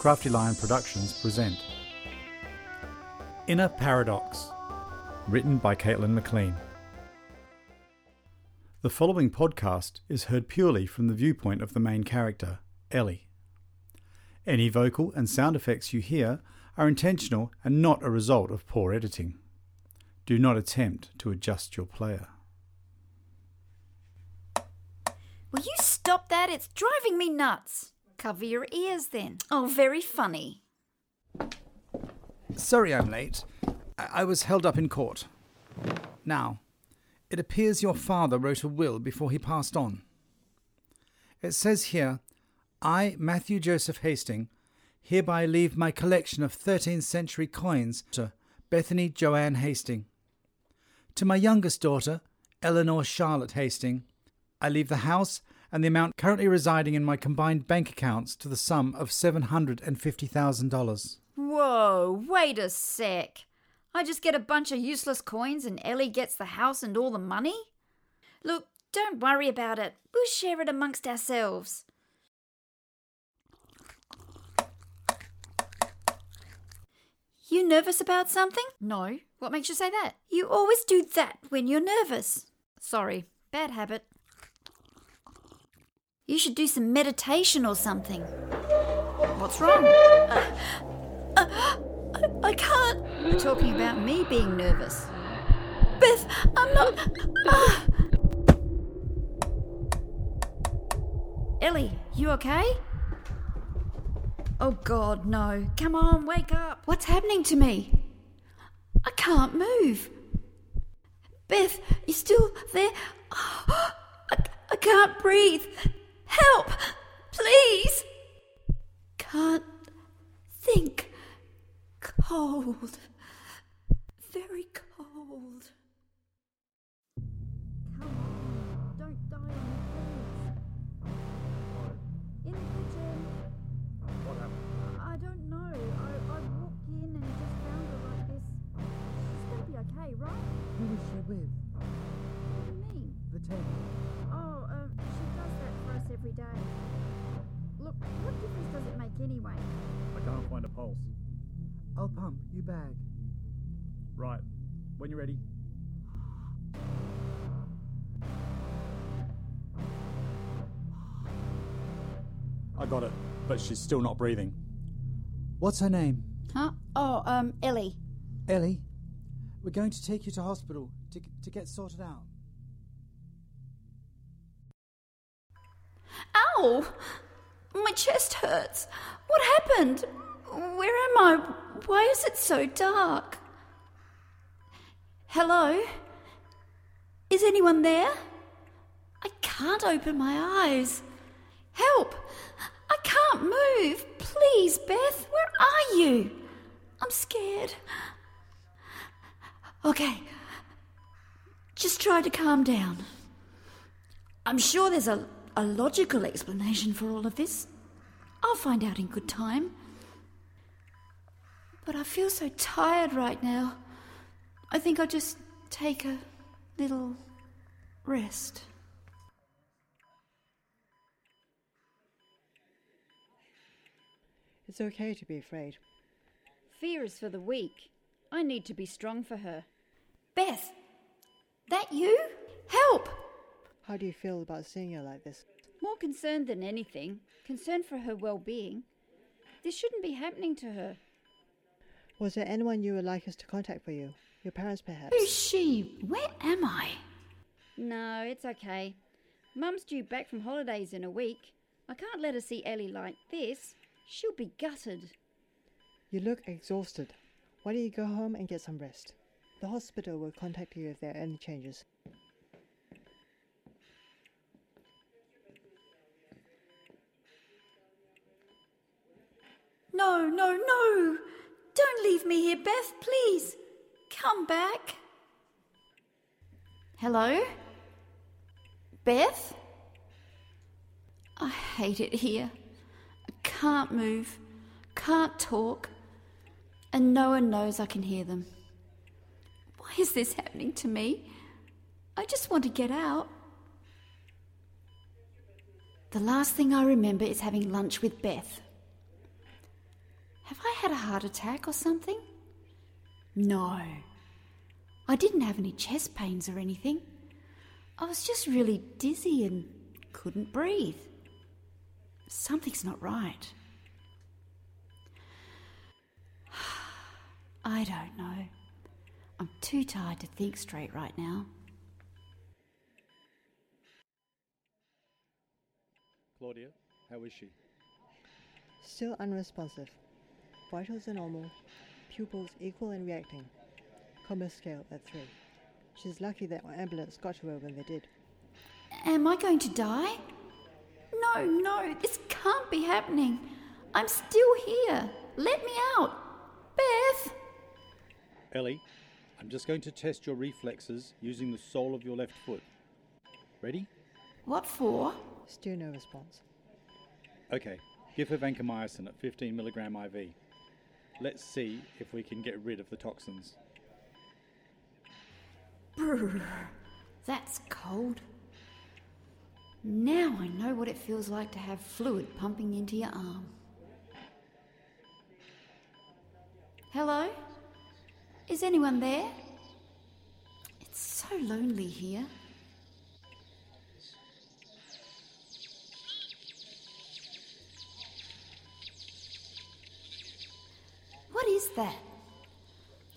Crafty Lion Productions present Inner Paradox, written by Caitlin McLean. The following podcast is heard purely from the viewpoint of the main character, Ellie. Any vocal and sound effects you hear are intentional and not a result of poor editing. Do not attempt to adjust your player. Will you stop that? It's driving me nuts. Cover your ears then. Oh, very funny. Sorry I'm late. I, I was held up in court. Now, it appears your father wrote a will before he passed on. It says here, I, Matthew Joseph Hastings, hereby leave my collection of 13th century coins to Bethany Joanne Hastings. To my youngest daughter, Eleanor Charlotte Hastings, I leave the house and the amount currently residing in my combined bank accounts to the sum of $750,000. Whoa, wait a sec. I just get a bunch of useless coins and Ellie gets the house and all the money? Look, don't worry about it. We'll share it amongst ourselves. You nervous about something? No. What makes you say that? You always do that when you're nervous. Sorry, bad habit. You should do some meditation or something. What's wrong? Uh, uh, I, I can't. You're talking about me being nervous. Beth, I'm not. Ah. Ellie, you okay? Oh God, no. Come on, wake up. What's happening to me? I can't move. Beth, you still there? Oh, I, I can't breathe. Help! Please! Can't think. Cold. Very cold. Come on, don't die on me, please. In the kitchen. What happened? I don't know. I, I walked in and just found her like this. She's gonna be okay, right? Who was she with? What do you mean? The table. Every day. Look, what difference does it make anyway? I can't find a pulse. I'll pump, you bag. Right. When you're ready. I got it, but she's still not breathing. What's her name? Huh? Oh, um, Ellie. Ellie. We're going to take you to hospital to, to get sorted out. Ow! My chest hurts. What happened? Where am I? Why is it so dark? Hello? Is anyone there? I can't open my eyes. Help! I can't move. Please, Beth, where are you? I'm scared. Okay. Just try to calm down. I'm sure there's a, a logical explanation for all of this. I'll find out in good time. But I feel so tired right now. I think I'll just take a little rest. It's okay to be afraid. Fear is for the weak. I need to be strong for her. Beth, that you? Help! How do you feel about seeing her like this? More concerned than anything, concerned for her well being. This shouldn't be happening to her. Was there anyone you would like us to contact for you? Your parents, perhaps? Who's she? Where am I? No, it's okay. Mum's due back from holidays in a week. I can't let her see Ellie like this. She'll be gutted. You look exhausted. Why don't you go home and get some rest? The hospital will contact you if there are any changes. No, no, no! Don't leave me here, Beth, please! Come back! Hello? Beth? I hate it here. I can't move, can't talk, and no one knows I can hear them. Why is this happening to me? I just want to get out. The last thing I remember is having lunch with Beth. Had a heart attack or something? No. I didn't have any chest pains or anything. I was just really dizzy and couldn't breathe. Something's not right. I don't know. I'm too tired to think straight right now. Claudia, how is she? Still unresponsive. Vitals are normal. Pupils equal and reacting. Coma scale at 3. She's lucky that our ambulance got to her when they did. Am I going to die? No, no, this can't be happening. I'm still here. Let me out. Beth! Ellie, I'm just going to test your reflexes using the sole of your left foot. Ready? What for? Still no response. Okay, give her vancomycin at 15 milligram IV. Let's see if we can get rid of the toxins. Brr, that's cold. Now I know what it feels like to have fluid pumping into your arm. Hello? Is anyone there? It's so lonely here. That?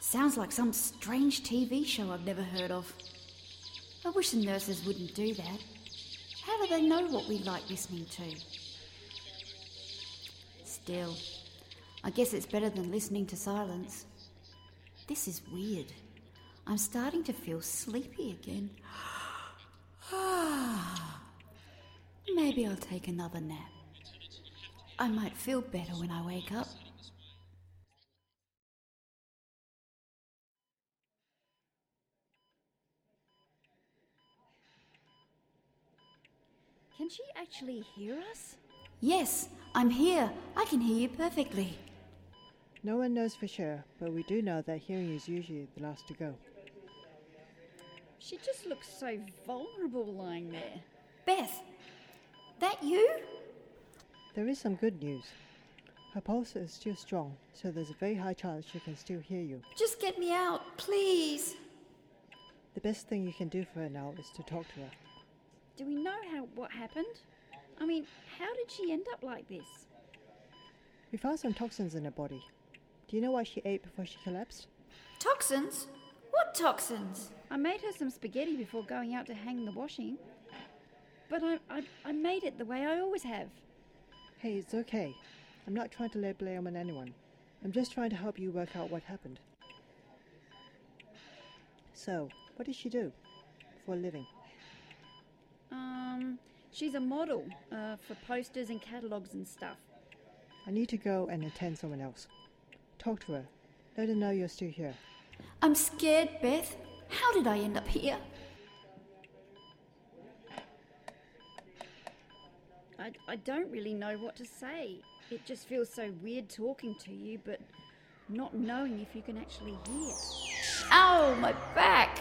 Sounds like some strange TV show I've never heard of. I wish the nurses wouldn't do that. How do they know what we like listening to? Still, I guess it's better than listening to silence. This is weird. I'm starting to feel sleepy again. Maybe I'll take another nap. I might feel better when I wake up. She actually hear us? Yes, I'm here. I can hear you perfectly. No one knows for sure, but we do know that hearing is usually the last to go. She just looks so vulnerable lying there. Beth, that you? There is some good news. Her pulse is still strong, so there's a very high chance she can still hear you. Just get me out, please. The best thing you can do for her now is to talk to her. Do we know how what happened? I mean, how did she end up like this? We found some toxins in her body. Do you know what she ate before she collapsed? Toxins? What toxins? I made her some spaghetti before going out to hang the washing. But I, I, I made it the way I always have. Hey, it's okay. I'm not trying to lay blame on anyone. I'm just trying to help you work out what happened. So, what did she do for a living? Um, she's a model uh, for posters and catalogues and stuff. I need to go and attend someone else. Talk to her. Let her know you're still here. I'm scared, Beth. How did I end up here? I, I don't really know what to say. It just feels so weird talking to you, but not knowing if you can actually hear. Ow, my back!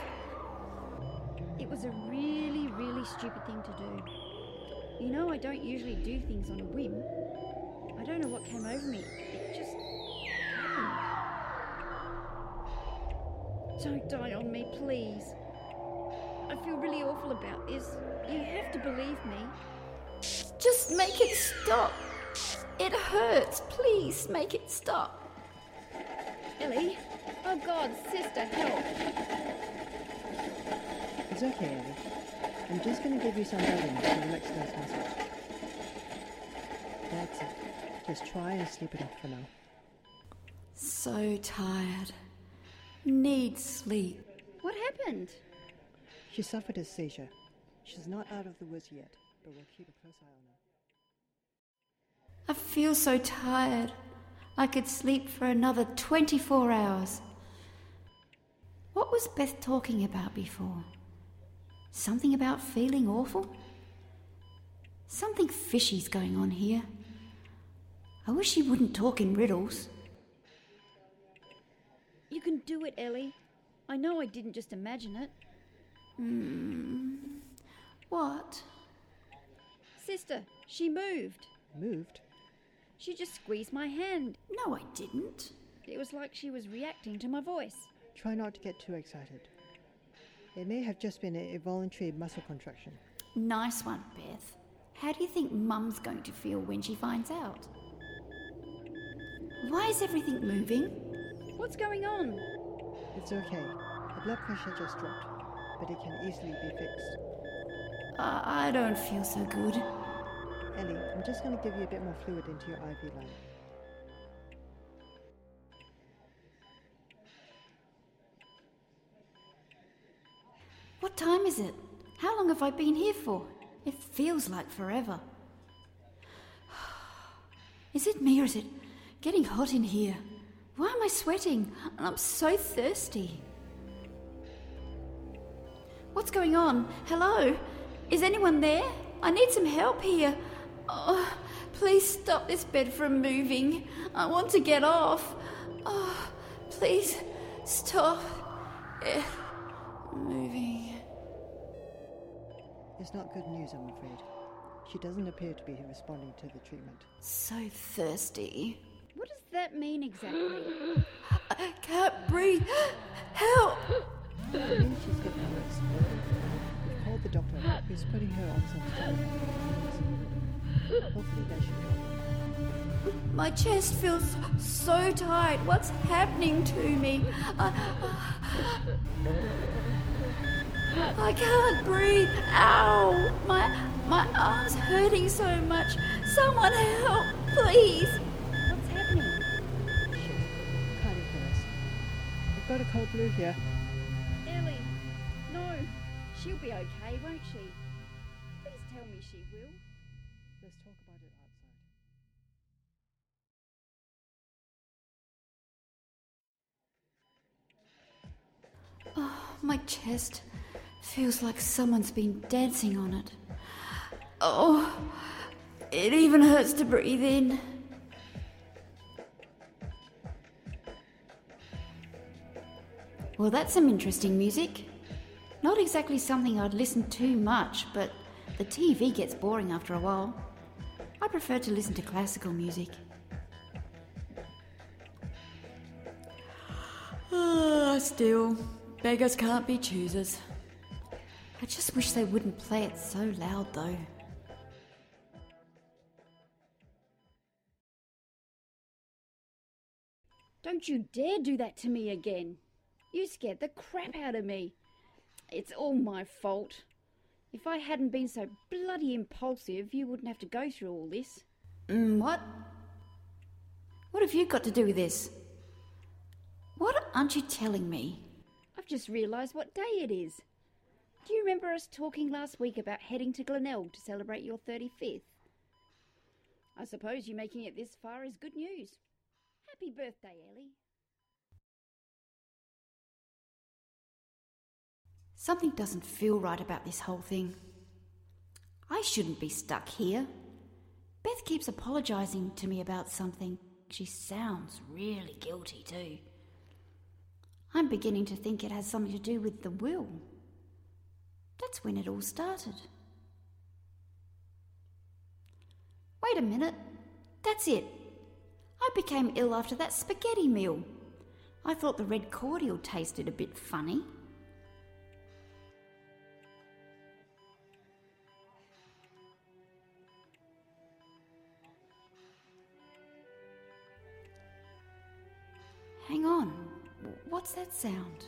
It was a really, stupid thing to do. You know, I don't usually do things on a whim. I don't know what came over me. It just happened. Don't die on me, please. I feel really awful about this. You have to believe me. Just make it stop. It hurts. Please make it stop. Ellie? Oh God, sister, help. It's okay, Ellie. I'm just going to give you some vitamins to relax those muscles. That's it. Just try and sleep it off for now. So tired. Need sleep. What happened? She suffered a seizure. She's not out of the woods yet, but we'll keep a close eye on her. I feel so tired. I could sleep for another 24 hours. What was Beth talking about before? Something about feeling awful? Something fishy's going on here. I wish she wouldn't talk in riddles. You can do it, Ellie. I know I didn't just imagine it. Hmm. What? Sister, she moved. Moved? She just squeezed my hand. No, I didn't. It was like she was reacting to my voice. Try not to get too excited. It may have just been a involuntary muscle contraction. Nice one, Beth. How do you think Mum's going to feel when she finds out? Why is everything moving? What's going on? It's okay. The blood pressure just dropped, but it can easily be fixed. Uh, I don't feel so good. Ellie, I'm just going to give you a bit more fluid into your IV line. What time is it? How long have I been here for? It feels like forever. Is it me or is it getting hot in here? Why am I sweating? And I'm so thirsty. What's going on? Hello? Is anyone there? I need some help here. Oh, please stop this bed from moving. I want to get off. Oh, please stop it moving. It's not good news, I'm afraid. She doesn't appear to be responding to the treatment. So thirsty. What does that mean exactly? I can't breathe. Help! It means she's getting worse. We've called the doctor, who's putting her on some medications. Hopefully that should help. My chest feels so tight. What's happening to me? I, I can't breathe. Ow! My my arm's hurting so much. Someone help, please. What's happening? Shit. Arrest. We've got a code blue here. Ellie, no. She'll be okay, won't she? Please tell me she will. Let's talk about it outside. Oh, my chest feels like someone's been dancing on it. Oh, it even hurts to breathe in. Well, that's some interesting music. Not exactly something I'd listen to much, but the TV gets boring after a while. I prefer to listen to classical music. Ah, still, beggars can't be choosers. I just wish they wouldn't play it so loud, though. Don't you dare do that to me again. You scared the crap out of me. It's all my fault. If I hadn't been so bloody impulsive, you wouldn't have to go through all this. Mm, what? What have you got to do with this? What aren't you telling me? I've just realised what day it is. Do you remember us talking last week about heading to Glenelg to celebrate your 35th? I suppose you making it this far is good news. Happy birthday, Ellie. Something doesn't feel right about this whole thing. I shouldn't be stuck here. Beth keeps apologising to me about something. She sounds really guilty, too. I'm beginning to think it has something to do with the will. That's when it all started. Wait a minute. That's it. I became ill after that spaghetti meal. I thought the red cordial tasted a bit funny. Hang on. What's that sound?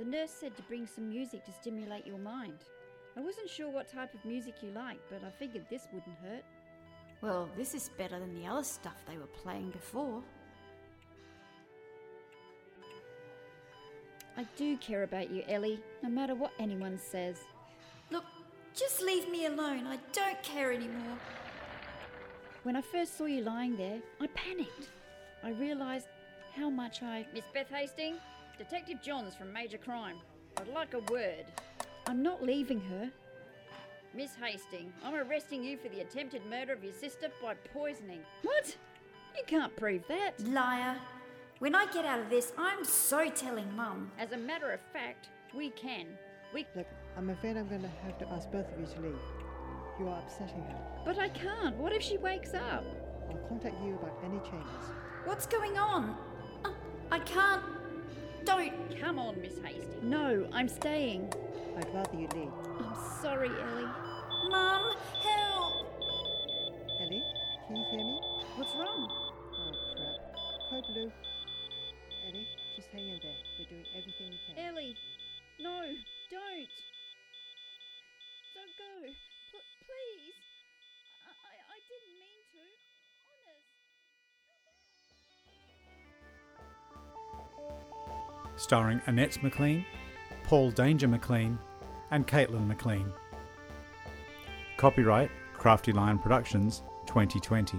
The nurse said to bring some music to stimulate your mind. I wasn't sure what type of music you liked, but I figured this wouldn't hurt. Well, this is better than the other stuff they were playing before. I do care about you, Ellie, no matter what anyone says. Look, just leave me alone. I don't care anymore. When I first saw you lying there, I panicked. I realised how much I. Miss Beth Hastings, Detective Johns from Major Crime. I'd like a word. I'm not leaving her. Miss Hastings, I'm arresting you for the attempted murder of your sister by poisoning. What? You can't prove that. Liar. When I get out of this, I'm so telling Mum. As a matter of fact, we can. We. Look, I'm afraid I'm going to have to ask both of you to leave. You are upsetting her. But I can't. What if she wakes up? I'll contact you about any changes. What's going on? Uh, I can't. Don't. Come on, Miss Hastings. No, I'm staying. I'd rather you leave. I'm sorry, Ellie. Mum, help! Ellie, can you hear me? What's wrong? Oh crap. Code blue. Ellie, just hang in there. We're doing everything we can. Ellie, no, don't. Don't go. Pl- please. I-, I, I didn't mean to. Starring Annette McLean, Paul Danger McLean, and Caitlin McLean. Copyright Crafty Lion Productions 2020.